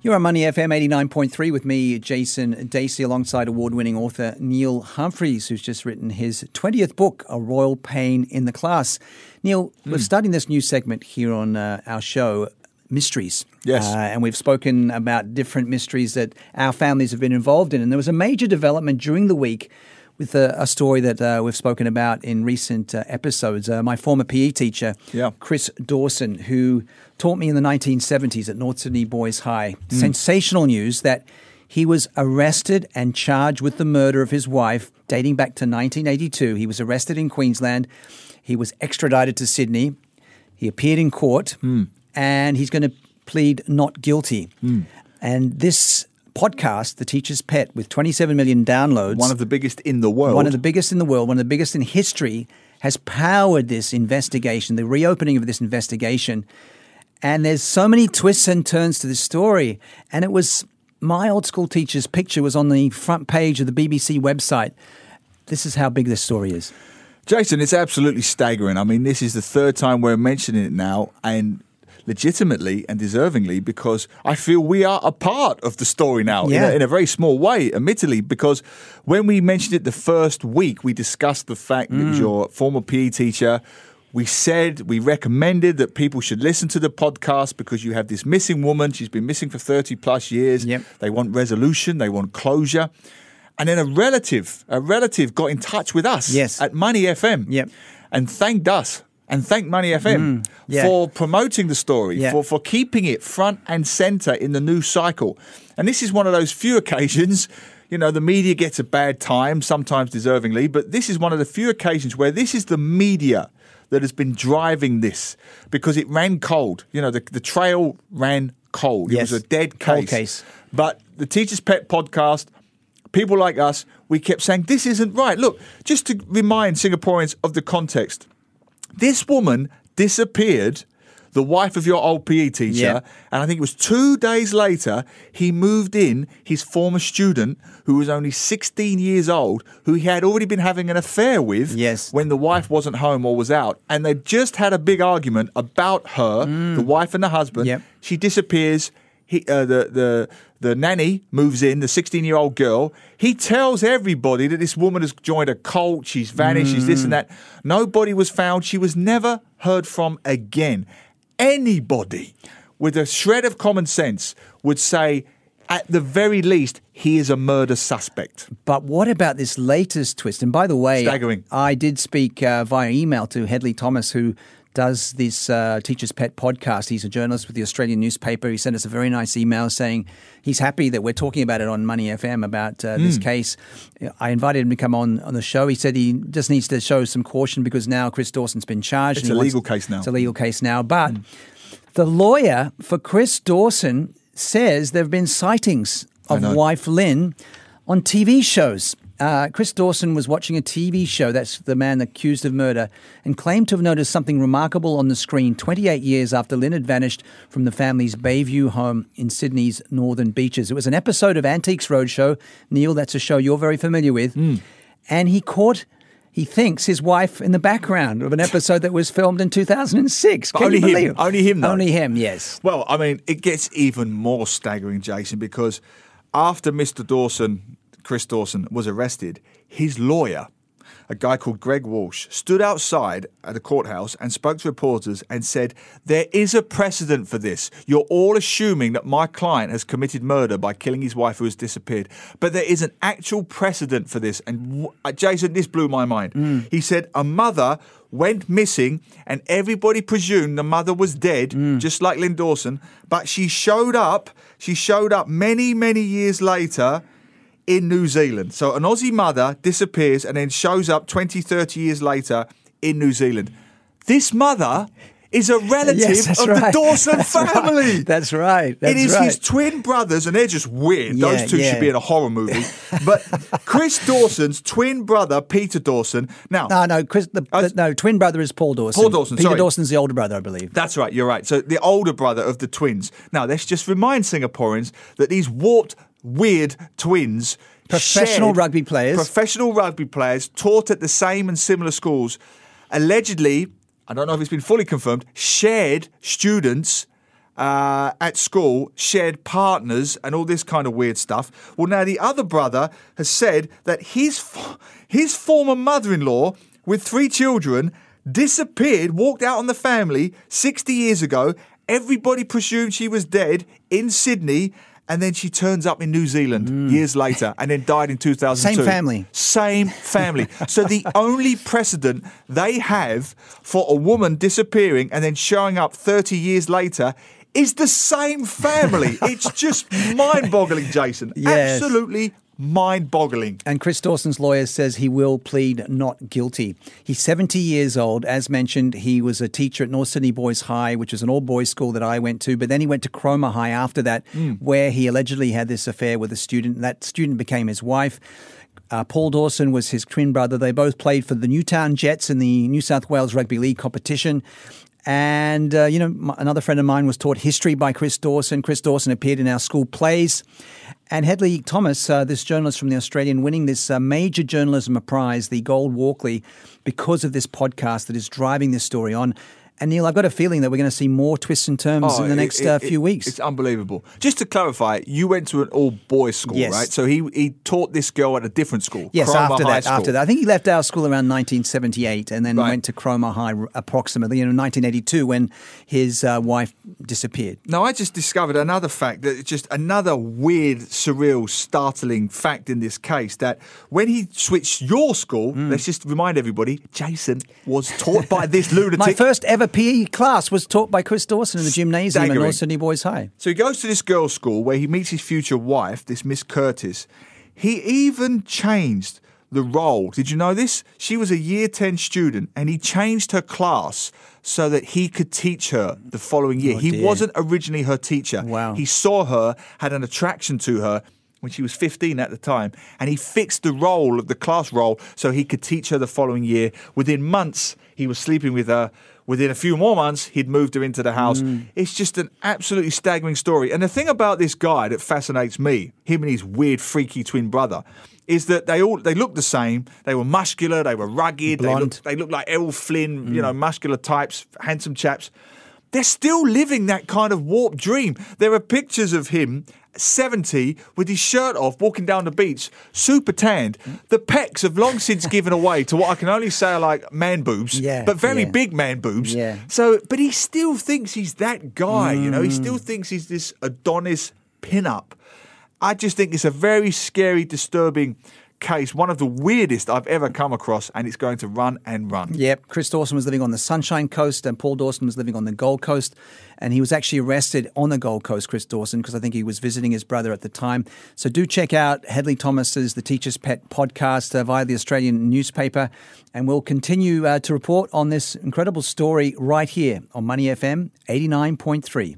You're on Money FM 89.3 with me, Jason Dacey, alongside award winning author Neil Humphreys, who's just written his 20th book, A Royal Pain in the Class. Neil, mm. we're starting this new segment here on uh, our show, Mysteries. Yes. Uh, and we've spoken about different mysteries that our families have been involved in. And there was a major development during the week with a, a story that uh, we've spoken about in recent uh, episodes. Uh, my former PE teacher, yeah. Chris Dawson, who taught me in the 1970s at North Sydney Boys High. Mm. Sensational news that he was arrested and charged with the murder of his wife dating back to 1982. He was arrested in Queensland. He was extradited to Sydney. He appeared in court mm. and he's going to plead not guilty. Mm. And this podcast, The Teacher's Pet, with 27 million downloads. One of the biggest in the world. One of the biggest in the world, one of the biggest in history, has powered this investigation, the reopening of this investigation. And there's so many twists and turns to this story. And it was my old school teacher's picture was on the front page of the BBC website. This is how big this story is. Jason, it's absolutely staggering. I mean, this is the third time we're mentioning it now. And legitimately and deservingly because I feel we are a part of the story now yeah. in, a, in, a, very small way, admittedly, because when we mentioned it the first week, we discussed the fact mm. that it was your former PE teacher. We said, we recommended that people should listen to the podcast because you have this missing woman. She's been missing for 30 plus years. Yep. They want resolution, they want closure. And then a relative, a relative got in touch with us yes. at Money FM yep. and thanked us and thank Money FM mm, yeah. for promoting the story, yeah. for, for keeping it front and center in the news cycle. And this is one of those few occasions, you know, the media gets a bad time, sometimes deservingly, but this is one of the few occasions where this is the media that has been driving this because it ran cold. You know, the, the trail ran cold. Yes. It was a dead case. case. But the Teacher's Pet podcast, people like us, we kept saying, this isn't right. Look, just to remind Singaporeans of the context this woman disappeared, the wife of your old PE teacher, yeah. and I think it was two days later he moved in his former student who was only 16 years old, who he had already been having an affair with yes. when the wife wasn't home or was out. And they just had a big argument about her, mm. the wife and the husband. Yep. She disappears. He, uh, the, the the nanny moves in, the 16 year old girl. He tells everybody that this woman has joined a cult, she's vanished, mm. she's this and that. Nobody was found. She was never heard from again. Anybody with a shred of common sense would say, at the very least, he is a murder suspect. But what about this latest twist? And by the way, Staggering. I did speak uh, via email to Hedley Thomas, who does this uh, Teacher's Pet podcast. He's a journalist with the Australian newspaper. He sent us a very nice email saying he's happy that we're talking about it on Money FM about uh, mm. this case. I invited him to come on on the show. He said he just needs to show some caution because now Chris Dawson's been charged. It's a legal case now. It's a legal case now. But mm. the lawyer for Chris Dawson says there have been sightings of wife Lynn on TV shows. Uh, Chris Dawson was watching a TV show, that's the man accused of murder, and claimed to have noticed something remarkable on the screen 28 years after Lynn had vanished from the family's Bayview home in Sydney's northern beaches. It was an episode of Antiques Roadshow. Neil, that's a show you're very familiar with. Mm. And he caught he thinks his wife in the background of an episode that was filmed in 2006. Can only you believe? him. Only him. Though. Only him. Yes. Well, I mean, it gets even more staggering, Jason, because after Mr. Dawson Chris Dawson was arrested, his lawyer, a guy called Greg Walsh, stood outside at the courthouse and spoke to reporters and said, There is a precedent for this. You're all assuming that my client has committed murder by killing his wife who has disappeared. But there is an actual precedent for this. And uh, Jason, this blew my mind. Mm. He said, A mother went missing and everybody presumed the mother was dead, mm. just like Lynn Dawson. But she showed up. She showed up many, many years later in New Zealand. So an Aussie mother disappears and then shows up 20, 30 years later in New Zealand. This mother is a relative yes, of right. the Dawson that's family. Right. That's right. That's it is right. his twin brothers, and they're just weird. Yeah, Those two yeah. should be in a horror movie. but Chris Dawson's twin brother, Peter Dawson. Now, no, no, Chris, the, the, no, twin brother is Paul Dawson. Paul Dawson. Peter sorry. Dawson's the older brother, I believe. That's right. You're right. So the older brother of the twins. Now, let's just remind Singaporeans that these warped, weird twins Professional rugby players. Professional rugby players taught at the same and similar schools. Allegedly, I don't know if it's been fully confirmed, shared students uh, at school shared partners and all this kind of weird stuff. Well, now the other brother has said that his his former mother-in-law with three children disappeared, walked out on the family 60 years ago. Everybody presumed she was dead in Sydney. And then she turns up in New Zealand mm. years later and then died in 2002. Same family. Same family. so the only precedent they have for a woman disappearing and then showing up 30 years later is the same family. it's just mind boggling, Jason. Yes. Absolutely mind boggling. And Chris Dawson's lawyer says he will plead not guilty. He's 70 years old. As mentioned, he was a teacher at North Sydney Boys High, which is an all boys school that I went to. But then he went to Cromer High after that, mm. where he allegedly had this affair with a student. That student became his wife. Uh, Paul Dawson was his twin brother. They both played for the Newtown Jets in the New South Wales Rugby League competition. And, uh, you know, my, another friend of mine was taught history by Chris Dawson. Chris Dawson appeared in our school plays. And Hedley Thomas, uh, this journalist from the Australian, winning this uh, major journalism prize, the Gold Walkley, because of this podcast that is driving this story on. And Neil, I've got a feeling that we're going to see more twists and turns oh, in the next it, uh, few weeks. It's unbelievable. Just to clarify, you went to an all boys school, yes. right? So he he taught this girl at a different school. Yes, Cromer after High that, after that, I think he left our school around 1978, and then right. went to Cromer High approximately in 1982 when his uh, wife disappeared. Now, I just discovered another fact that just another weird, surreal, startling fact in this case that when he switched your school, mm. let's just remind everybody, Jason was taught by this lunatic. My first ever PE class was taught by Chris Dawson in the gymnasium Staggering. at North Sydney Boys High. So he goes to this girls' school where he meets his future wife, this Miss Curtis. He even changed the roll. Did you know this? She was a year 10 student and he changed her class so that he could teach her the following year. Oh, he wasn't originally her teacher. Wow. He saw her, had an attraction to her when she was 15 at the time, and he fixed the roll of the class roll so he could teach her the following year. Within months, he was sleeping with her. Within a few more months, he'd moved her into the house. Mm. It's just an absolutely staggering story. And the thing about this guy that fascinates me, him and his weird, freaky twin brother, is that they all they looked the same. They were muscular, they were rugged, Blonde. they looked, they looked like Errol Flynn, mm. you know, muscular types, handsome chaps. They're still living that kind of warped dream. There are pictures of him 70 with his shirt off walking down the beach, super tanned. The pecs have long since given away to what I can only say are like man boobs, yeah, but very yeah. big man boobs. Yeah. So, but he still thinks he's that guy, mm. you know, he still mm. thinks he's this Adonis pinup. I just think it's a very scary, disturbing case, one of the weirdest I've ever come across, and it's going to run and run. Yep. Chris Dawson was living on the Sunshine Coast, and Paul Dawson was living on the Gold Coast. And he was actually arrested on the Gold Coast, Chris Dawson, because I think he was visiting his brother at the time. So do check out Hedley Thomas's The Teacher's Pet podcast uh, via the Australian newspaper. And we'll continue uh, to report on this incredible story right here on Money FM 89.3.